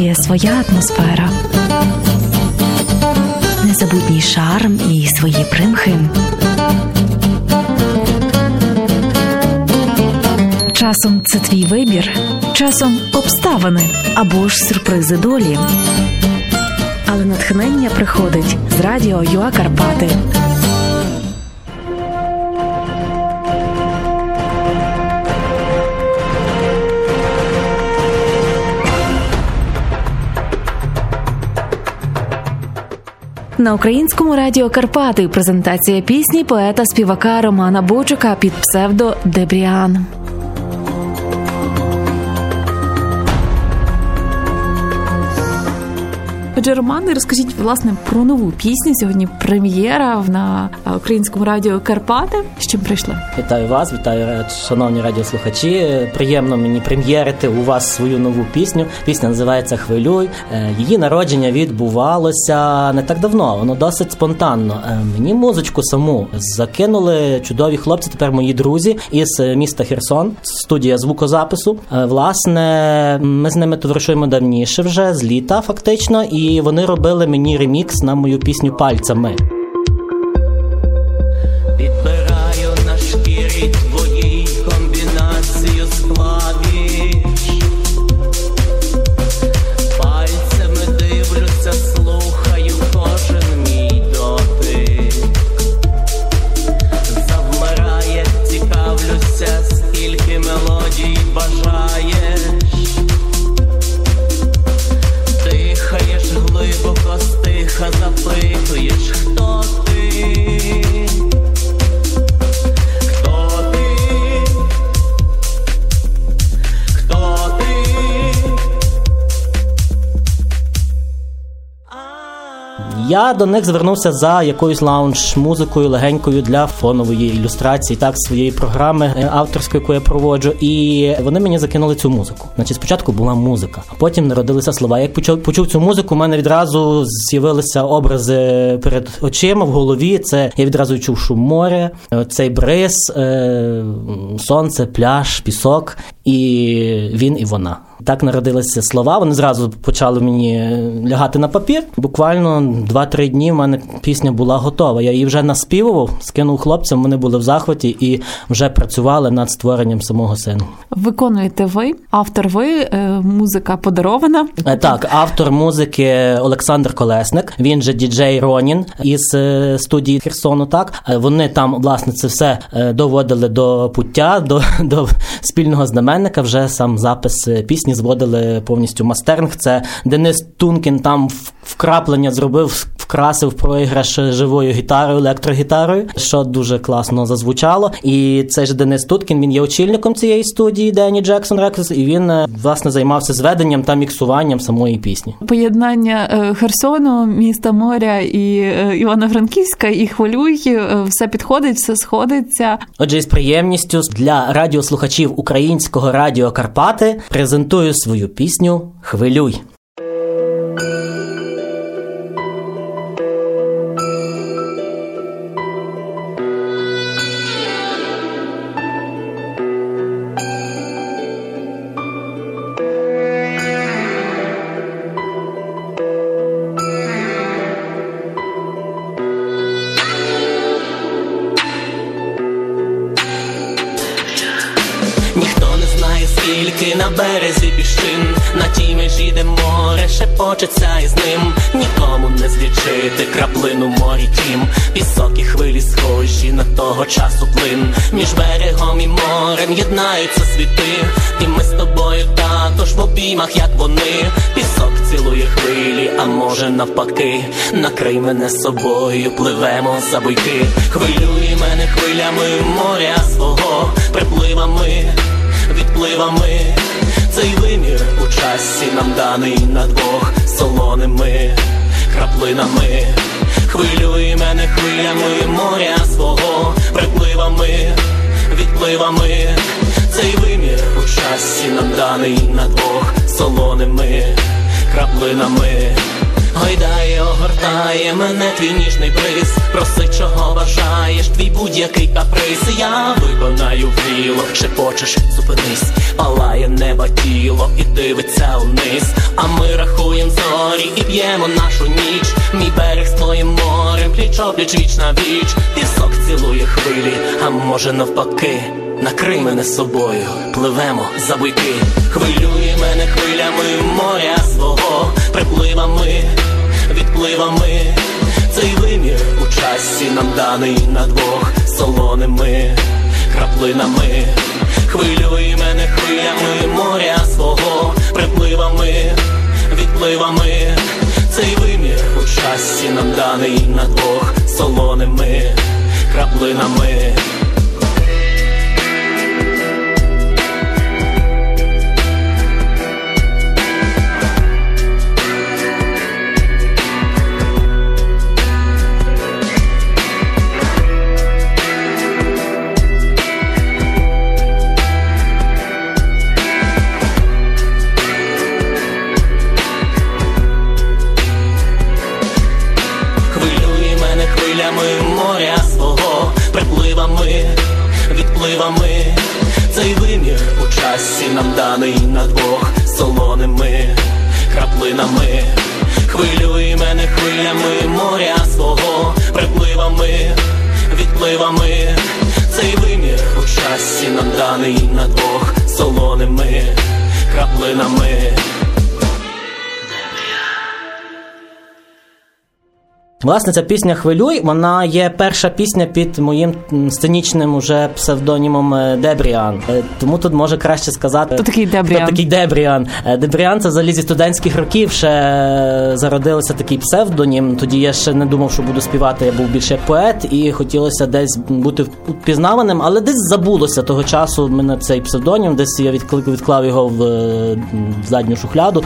є своя атмосфера, незабутній шарм і свої примхи. Часом це твій вибір, часом обставини або ж сюрпризи долі. Але натхнення приходить з радіо Юа Карпати. На українському радіо Карпати презентація пісні поета співака Романа Бочука під псевдо Дебріан. Отже, Романе, розкажіть власне про нову пісню. Сьогодні прем'єра на українському радіо Карпати. З чим прийшли? Вітаю вас, вітаю шановні радіослухачі. Приємно мені прем'єрити у вас свою нову пісню. Пісня називається Хвилюй. Е, її народження відбувалося не так давно, воно досить спонтанно. Е, мені музичку саму закинули чудові хлопці. Тепер мої друзі із міста Херсон, студія звукозапису. Е, власне, ми з ними товаришуємо давніше вже з літа, фактично. і і вони робили мені ремікс на мою пісню пальцями. Я до них звернувся за якоюсь лаунж-музикою легенькою для фонової ілюстрації, так своєї програми е, авторської, яку я проводжу, і вони мені закинули цю музику. Значить, спочатку була музика, а потім народилися слова. Як почув почув цю музику, у мене відразу з'явилися образи перед очима в голові. Це я відразу чув шум моря, е, цей бриз, е, сонце, пляж, пісок, і він і вона. Так народилися слова. Вони зразу почали мені лягати на папір. Буквально 2-3 дні в мене пісня була готова. Я її вже наспівував, скинув хлопцям. Вони були в захваті і вже працювали над створенням самого сину. Виконуєте ви, автор ви, е, музика подарована. Е, так, автор музики Олександр Колесник. Він же діджей Ронін із е, студії Херсону. Так вони там власне це все доводили до пуття, до, до спільного знаменника. Вже сам запис пісні пісні зводили повністю мастеринг. Це Денис Тункін там вкраплення зробив, вкрасив проіграш живою гітарою, електрогітарою, що дуже класно зазвучало. І цей ж Денис Туткін він є очільником цієї студії Дені Джексон Рекс, і він е, власне займався зведенням та міксуванням самої пісні. Поєднання е, Херсону, міста моря і е, Івано-Франківська, і хвилюй, все підходить, все сходиться. Отже, із приємністю для радіослухачів українського радіо Карпати презентую свою пісню Хвилюй. Скільки на березі піщин, на тій межі, де море шепочеться із ним, нікому не злічити краплину морі тім, пісок і хвилі схожі на того часу плин. Між берегом і морем єднаються світи, і ми з тобою також в обіймах, як вони. Пісок цілує хвилі, а може навпаки, накрий мене собою, пливемо за буйки, хвилюй мене хвилями моря свого, припливами відпливами, цей вимір у часі нам даний на двох солоними краплинами, хвилюй мене хвилями моря свого, припливами, відпливами, цей вимір у часі нам даний на двох солоними краплинами. Гойдає, огортає мене твій ніжний бриз. Проси, чого бажаєш, твій будь-який каприз. Я виконаю віло, шепочеш, зупинись, палає неба тіло і дивиться вниз. А ми рахуєм зорі і п'ємо нашу ніч. Мій берег з твоїм морем, пліч опліч віч на віч. Пісок цілує хвилі, а може навпаки. Накрий мене собою, пливемо за буйки, хвилює мене хвилями моря свого, припливами, відпливами, цей вимір у часі нам даний на двох солоними краплинами, хвилює мене хвилями моря свого, припливами, відпливами, цей вимір у часі нам даний на двох солоними краплинами. У нам даний на двох солоними краплинами, хвилює мене хвилями моря свого, припливами, відпливами, цей вимір у часі нам даний на двох солоними краплинами. Власне, ця пісня Хвилюй, вона є перша пісня під моїм сценічним уже псевдонімом е, Дебріан. Е, Тому тут може краще сказати. Хто такий Дебріан? Хто такий Дебріан? Е, Дебріан це взагалі зі студентських років ще зародилося такий псевдонім. Тоді я ще не думав, що буду співати. Я був більше поет, і хотілося десь бути впізнаваним, але десь забулося того часу. Мене цей псевдонім, десь я відклик відклав його в, в задню шухляду.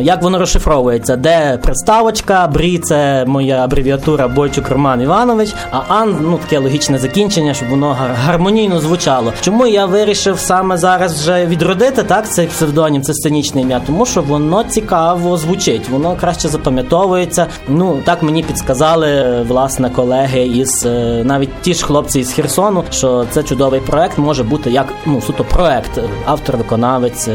Як воно розшифровується? Де приставочка, брі це моя абревіатура Бойчук Роман Іванович, а Ан ну таке логічне закінчення, щоб воно гар- гармонійно звучало. Чому я вирішив саме зараз вже відродити так цей псевдонім, це сценічне ім'я? Тому що воно цікаво звучить, воно краще запам'ятовується. Ну так мені підсказали е, власне колеги із е, навіть ті ж хлопці із Херсону, що це чудовий проект може бути як ну суто проект, е, автор-виконавець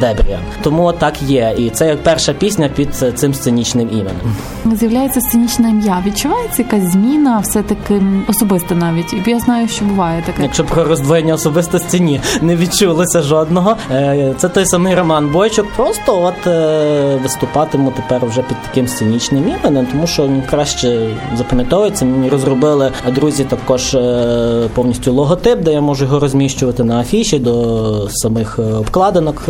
Дебрія. Тому так є. І це перша пісня під цим сценічним іменем. З'являється сценічне ім'я. Відчувається якась зміна, все-таки м, особиста навіть. Я знаю, що буває таке. Якщо про роздвоєння особистості ні, не відчулося жодного. Е, Це той самий Роман Бойчук. Просто от е, виступатиму тепер вже під таким сценічним іменем, тому що він краще запам'ятовується. Мені розробили друзі також е, повністю логотип, де я можу його розміщувати на афіші до самих обкладинок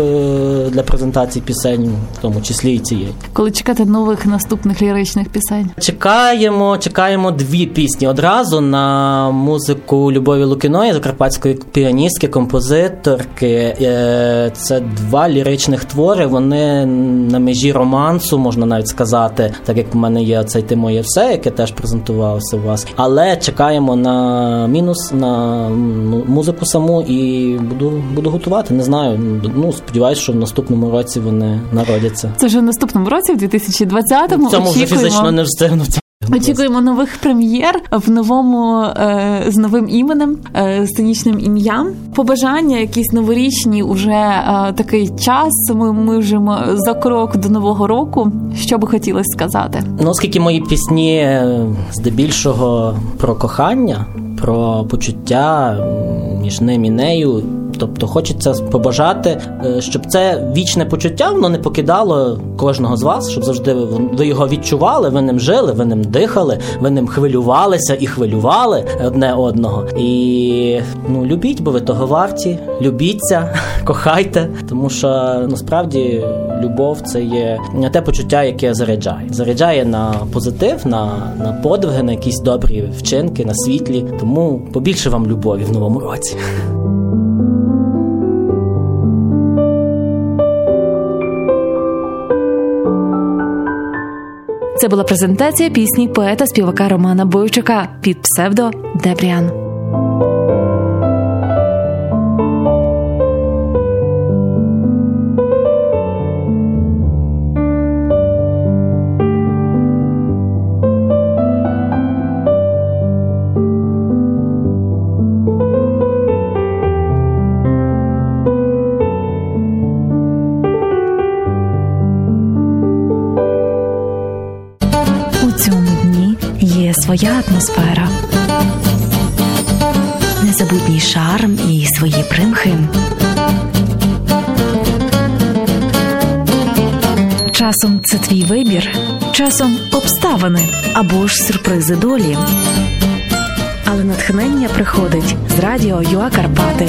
для презентації пісень, в тому числі і цієї. Коли чекати нових наступних ліричних пісень. Чекаємо, чекаємо дві пісні одразу на музику Любові Лукіної, закарпатської піаністки, композиторки. Е, Це два ліричних твори. Вони на межі романсу, можна навіть сказати, так як в мене є цей ти моє все, яке теж презентувалося у вас. Але чекаємо на мінус, на музику саму і буду, буду готувати. Не знаю. Ну сподіваюся, що в наступному році вони народяться. Це вже в наступному році, в 2020-му. В цьому вже фізично не встигнути. Очікуємо нових прем'єр в новому е, з новим іменем, е, сценічним ім'ям. Побажання, якісь новорічні, уже е, такий час. Ми, ми вже за крок до нового року. Що би хотілося сказати? Ну, оскільки мої пісні здебільшого про кохання, про почуття між ним і нею. Тобто хочеться побажати, е, щоб це вічне почуття воно не покидало кожного з вас, щоб завжди ви його відчували, ви ним жили, ви ним дихали, ви ним хвилювалися і хвилювали одне одного. І ну любіть, бо ви того варті, любіться, кохайте, тому що насправді любов це є те почуття, яке заряджає. Заряджає на позитив, на, на подвиги, на якісь добрі вчинки, на світлі. Тому побільше вам любові в новому році. Це була презентація пісні поета співака Романа Бойчука під псевдо Дебріан. Своя атмосфера, незабутній шарм і свої примхи. Часом це твій вибір, часом обставини або ж сюрпризи долі. Але натхнення приходить з радіо Юа Карпати.